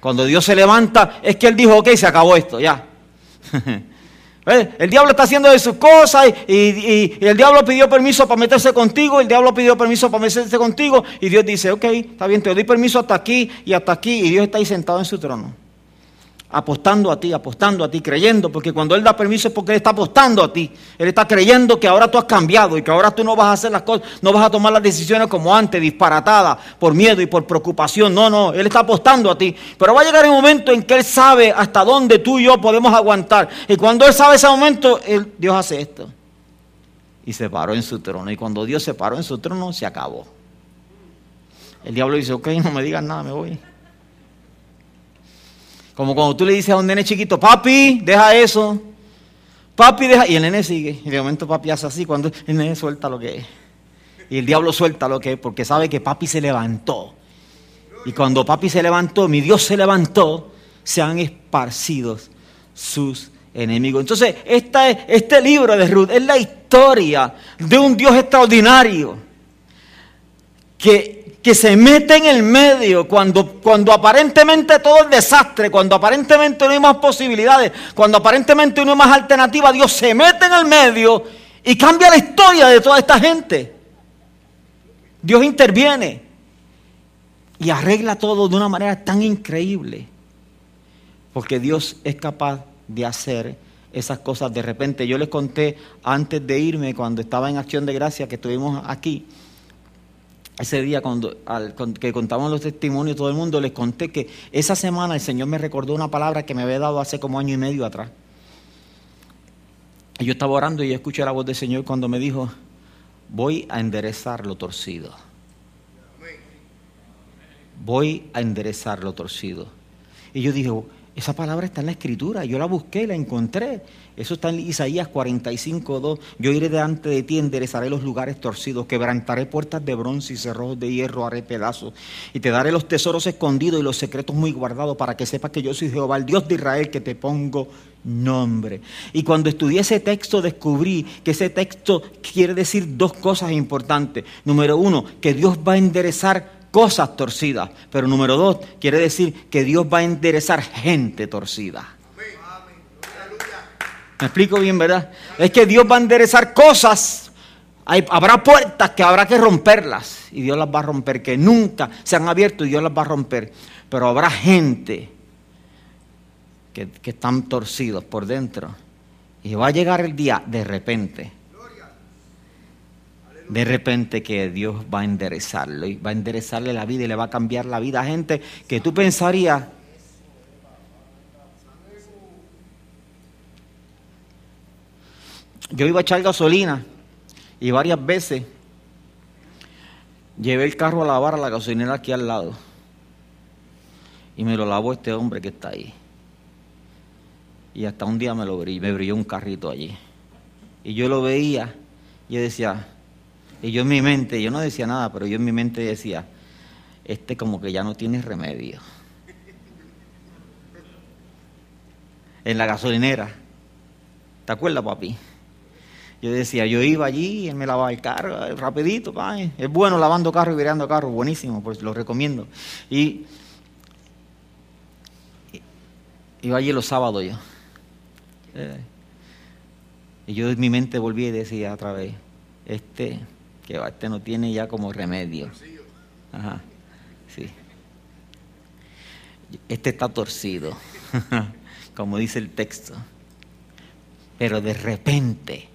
Cuando Dios se levanta es que Él dijo, ok, se acabó esto, ya. El diablo está haciendo de sus cosas y, el diablo pidió permiso para meterse contigo, el diablo pidió permiso para meterse contigo y Dios dice, ok, está bien, te doy permiso hasta aquí y hasta aquí y Dios está ahí sentado en su trono apostando a ti, apostando a ti, creyendo, porque cuando Él da permiso es porque Él está apostando a ti. Él está creyendo que ahora tú has cambiado y que ahora tú no vas a hacer las cosas, no vas a tomar las decisiones como antes, disparatadas, por miedo y por preocupación. No, no, Él está apostando a ti. Pero va a llegar el momento en que Él sabe hasta dónde tú y yo podemos aguantar. Y cuando Él sabe ese momento, Dios hace esto. Y se paró en su trono. Y cuando Dios se paró en su trono, se acabó. El diablo dice, ok, no me digas nada, me voy. Como cuando tú le dices a un nene chiquito, papi, deja eso. Papi, deja. Y el nene sigue. Y de momento papi hace así cuando el nene suelta lo que es. Y el diablo suelta lo que es porque sabe que papi se levantó. Y cuando papi se levantó, mi Dios se levantó, se han esparcido sus enemigos. Entonces, este libro de Ruth es la historia de un Dios extraordinario que, que se mete en el medio cuando, cuando aparentemente todo es desastre, cuando aparentemente no hay más posibilidades, cuando aparentemente no hay más alternativa, Dios se mete en el medio y cambia la historia de toda esta gente. Dios interviene y arregla todo de una manera tan increíble. Porque Dios es capaz de hacer esas cosas de repente. Yo les conté antes de irme, cuando estaba en Acción de Gracia, que estuvimos aquí, ese día cuando, que contamos los testimonios, todo el mundo les conté que esa semana el Señor me recordó una palabra que me había dado hace como año y medio atrás. Y yo estaba orando y escuché la voz del Señor cuando me dijo, voy a enderezar lo torcido. Voy a enderezar lo torcido. Y yo dije, esa palabra está en la escritura, yo la busqué, la encontré. Eso está en Isaías 45, 2. Yo iré delante de ti, enderezaré los lugares torcidos, quebrantaré puertas de bronce y cerrojos de hierro, haré pedazos. Y te daré los tesoros escondidos y los secretos muy guardados para que sepas que yo soy Jehová, el Dios de Israel, que te pongo nombre. Y cuando estudié ese texto descubrí que ese texto quiere decir dos cosas importantes. Número uno, que Dios va a enderezar cosas torcidas. Pero número dos, quiere decir que Dios va a enderezar gente torcida. ¿Me explico bien, verdad? Es que Dios va a enderezar cosas. habrá puertas que habrá que romperlas y Dios las va a romper, que nunca se han abierto y Dios las va a romper. Pero habrá gente que, que están torcidos por dentro. Y va a llegar el día de repente de repente que Dios va a enderezarlo y va a enderezarle la vida y le va a cambiar la vida a gente que tú pensarías. Yo iba a echar gasolina y varias veces llevé el carro a lavar a la gasolinera aquí al lado y me lo lavó este hombre que está ahí. Y hasta un día me lo brilló, me brilló un carrito allí. Y yo lo veía y yo decía y yo en mi mente, yo no decía nada, pero yo en mi mente decía, este como que ya no tiene remedio. En la gasolinera. ¿Te acuerdas, papi? Yo decía, yo iba allí él me lavaba el carro, eh, rapidito, pa, eh. es bueno lavando carro y virando carro, buenísimo, pues lo recomiendo. Y iba allí los sábados yo. Eh. y yo en mi mente volví y decía otra vez, este este no tiene ya como remedio. Ajá, sí. Este está torcido, como dice el texto. Pero de repente,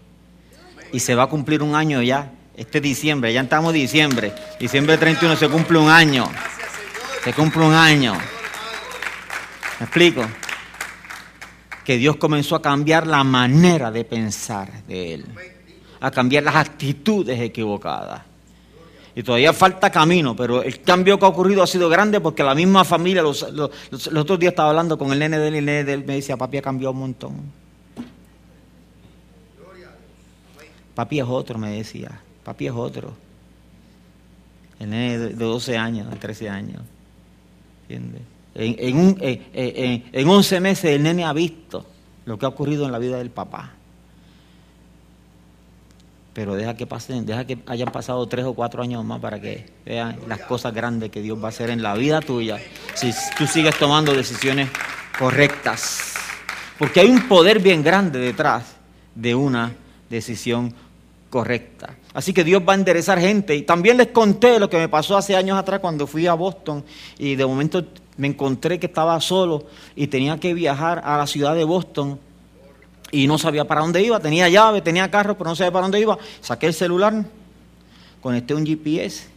y se va a cumplir un año ya, este diciembre, ya estamos diciembre, diciembre 31 se cumple un año. Se cumple un año. ¿Me explico? Que Dios comenzó a cambiar la manera de pensar de Él a cambiar las actitudes equivocadas. Y todavía falta camino, pero el cambio que ha ocurrido ha sido grande porque la misma familia, los, otros días estaba hablando con el nene de él y el nene de él me decía, papi ha cambiado un montón. Papi es otro, me decía, papi es otro. El nene de 12 años, de 13 años. ¿Entiendes? En, un, en 11 meses el nene ha visto lo que ha ocurrido en la vida del papá pero deja que pasen, deja que hayan pasado tres o cuatro años más para que vean las cosas grandes que Dios va a hacer en la vida tuya si tú sigues tomando decisiones correctas. Porque hay un poder bien grande detrás de una decisión correcta. Así que Dios va a enderezar gente. Y también les conté lo que me pasó hace años atrás cuando fui a Boston y de momento me encontré que estaba solo y tenía que viajar a la ciudad de Boston y no sabía para dónde iba, tenía llave, tenía carro, pero no sabía para dónde iba. Saqué el celular, conecté un GPS,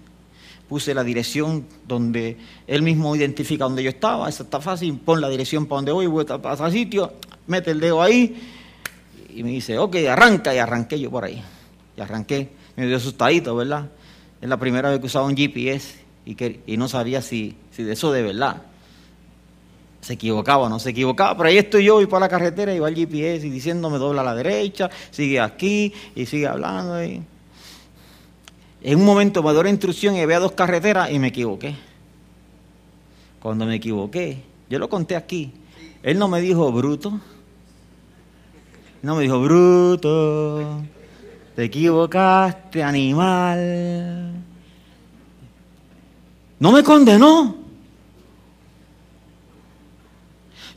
puse la dirección donde él mismo identifica dónde yo estaba, eso está fácil, pon la dirección para donde voy, voy a ese sitio, mete el dedo ahí y me dice, ok, arranca, y arranqué yo por ahí. Y arranqué, me dio asustadito, ¿verdad? Es la primera vez que usaba un GPS y, que, y no sabía si, si de eso de verdad. Se equivocaba, no se equivocaba, pero ahí estoy yo, y para la carretera, y va el GPS y diciéndome dobla a la derecha, sigue aquí y sigue hablando. Y... En un momento me doy la instrucción y veo dos carreteras y me equivoqué. Cuando me equivoqué, yo lo conté aquí, él no me dijo bruto, no me dijo bruto, te equivocaste, animal. No me condenó.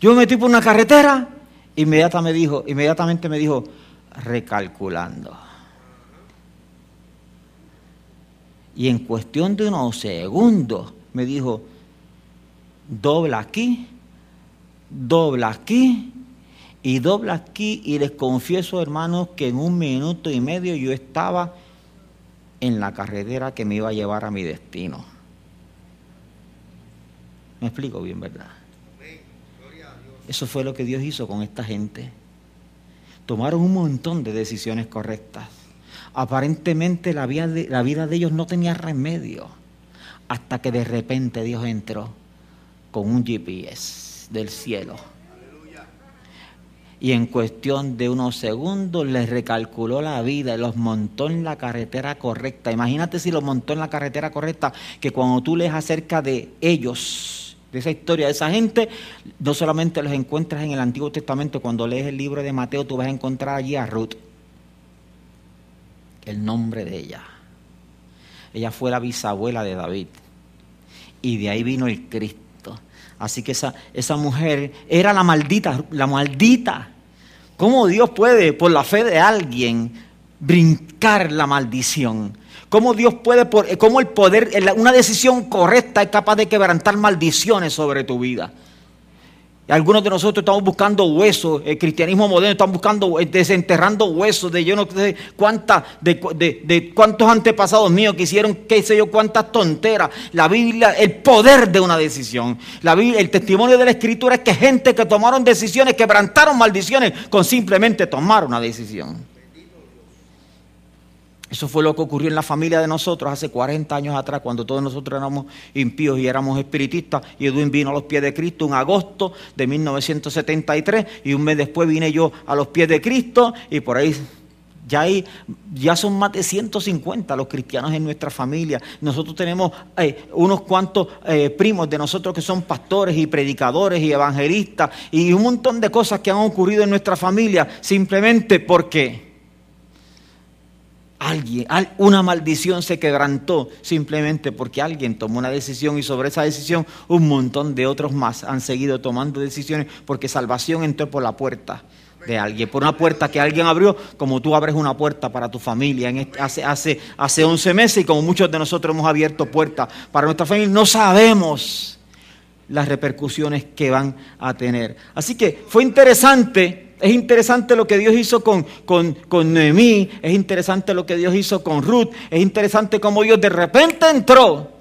Yo me metí por una carretera, inmediatamente me dijo, inmediatamente me dijo, recalculando. Y en cuestión de unos segundos me dijo, dobla aquí, dobla aquí y dobla aquí. Y les confieso, hermanos, que en un minuto y medio yo estaba en la carretera que me iba a llevar a mi destino. Me explico bien, ¿verdad? Eso fue lo que Dios hizo con esta gente. Tomaron un montón de decisiones correctas. Aparentemente la vida de, la vida de ellos no tenía remedio. Hasta que de repente Dios entró con un GPS del cielo. Y en cuestión de unos segundos les recalculó la vida y los montó en la carretera correcta. Imagínate si los montó en la carretera correcta, que cuando tú lees acerca de ellos, de esa historia de esa gente, no solamente los encuentras en el Antiguo Testamento, cuando lees el libro de Mateo, tú vas a encontrar allí a Ruth, el nombre de ella. Ella fue la bisabuela de David. Y de ahí vino el Cristo. Así que esa, esa mujer era la maldita, la maldita. ¿Cómo Dios puede, por la fe de alguien, brincar la maldición? ¿Cómo Dios puede, cómo el poder, una decisión correcta es capaz de quebrantar maldiciones sobre tu vida? Algunos de nosotros estamos buscando huesos, el cristianismo moderno está buscando, eh, desenterrando huesos de yo no sé cuántas, de, cuántos antepasados míos que hicieron, qué sé yo, cuántas tonteras. La Biblia, el poder de una decisión. La Biblia, el testimonio de la Escritura es que gente que tomaron decisiones, quebrantaron maldiciones con simplemente tomar una decisión. Eso fue lo que ocurrió en la familia de nosotros hace 40 años atrás, cuando todos nosotros éramos impíos y éramos espiritistas. Y Edwin vino a los pies de Cristo en agosto de 1973 y un mes después vine yo a los pies de Cristo y por ahí ya, hay, ya son más de 150 los cristianos en nuestra familia. Nosotros tenemos eh, unos cuantos eh, primos de nosotros que son pastores y predicadores y evangelistas y un montón de cosas que han ocurrido en nuestra familia simplemente porque alguien, una maldición se quebrantó simplemente porque alguien tomó una decisión y sobre esa decisión un montón de otros más han seguido tomando decisiones porque salvación entró por la puerta de alguien, por una puerta que alguien abrió, como tú abres una puerta para tu familia este, hace, hace, hace 11 meses y como muchos de nosotros hemos abierto puertas para nuestra familia, no sabemos las repercusiones que van a tener. Así que fue interesante es interesante lo que Dios hizo con, con, con Noemí, es interesante lo que Dios hizo con Ruth, es interesante cómo Dios de repente entró.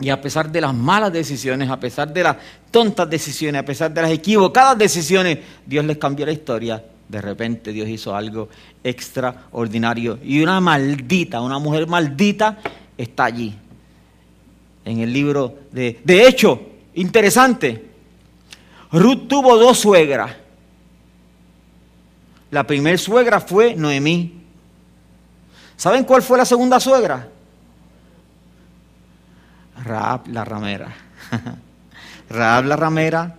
Y a pesar de las malas decisiones, a pesar de las tontas decisiones, a pesar de las equivocadas decisiones, Dios les cambió la historia. De repente Dios hizo algo extraordinario. Y una maldita, una mujer maldita está allí. En el libro de... De hecho, interesante, Ruth tuvo dos suegras. La primer suegra fue Noemí. ¿Saben cuál fue la segunda suegra? Raab la ramera. Raab la ramera,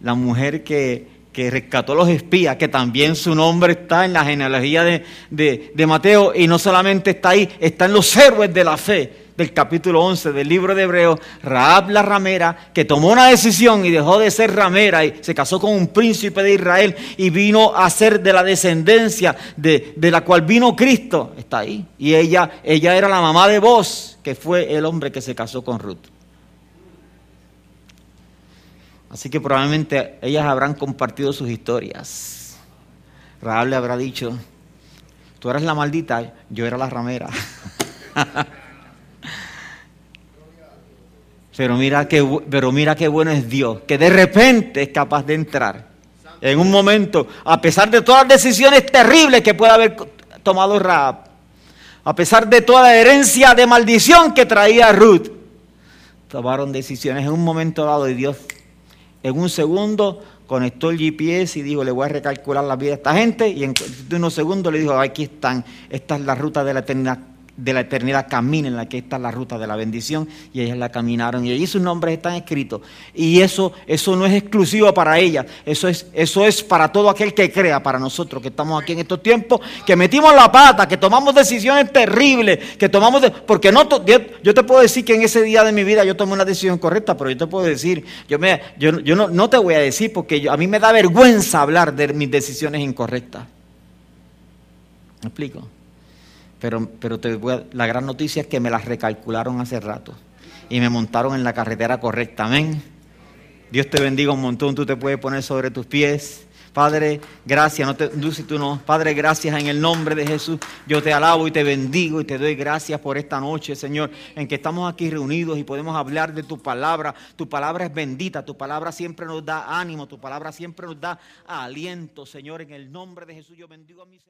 la mujer que, rescató a los espías, que también su nombre está en la genealogía de, de Mateo, y no solamente está ahí, está en los héroes de la fe del capítulo 11 del libro de Hebreos, Raab la ramera, que tomó una decisión y dejó de ser ramera y se casó con un príncipe de Israel y vino a ser de la descendencia de, la cual vino Cristo, está ahí. Y ella, ella era la mamá de vos, que fue el hombre que se casó con Ruth. Así que probablemente ellas habrán compartido sus historias. Raab le habrá dicho, tú eras la maldita, yo era la ramera. Pero mira, qué, pero mira qué bueno es Dios, que de repente es capaz de entrar en un momento, a pesar de todas las decisiones terribles que puede haber tomado Raab, a pesar de toda la herencia de maldición que traía Ruth, tomaron decisiones en un momento dado y Dios en un segundo conectó el GPS y dijo, le voy a recalcular la vida a esta gente. Y en unos segundos le dijo, aquí están, esta es la ruta de la eternidad de la eternidad caminen, la que está la ruta de la bendición, y ellas la caminaron, y allí sus nombres están escritos. Y eso, eso no es exclusivo para ellas, eso es, eso es para todo aquel que crea, para nosotros que estamos aquí en estos tiempos, que metimos la pata, que tomamos decisiones terribles, que tomamos, porque no, yo te puedo decir que en ese día de mi vida yo tomé una decisión correcta, pero yo te puedo decir, yo, me, yo, no, no, te voy a decir, porque a mí me da vergüenza hablar de mis decisiones incorrectas. ¿Me explico? Pero, pero te la gran noticia es que me las recalcularon hace rato y me montaron en la carretera correcta. Amén. Dios te bendiga un montón. Tú te puedes poner sobre tus pies. Padre, gracias, no te, tú no. Padre, gracias en el nombre de Jesús. Yo te alabo y te bendigo y te doy gracias por esta noche, Señor, en que estamos aquí reunidos y podemos hablar de tu palabra. Tu palabra es bendita, tu palabra siempre nos da ánimo, tu palabra siempre nos da aliento, Señor. En el nombre de Jesús yo bendigo a mis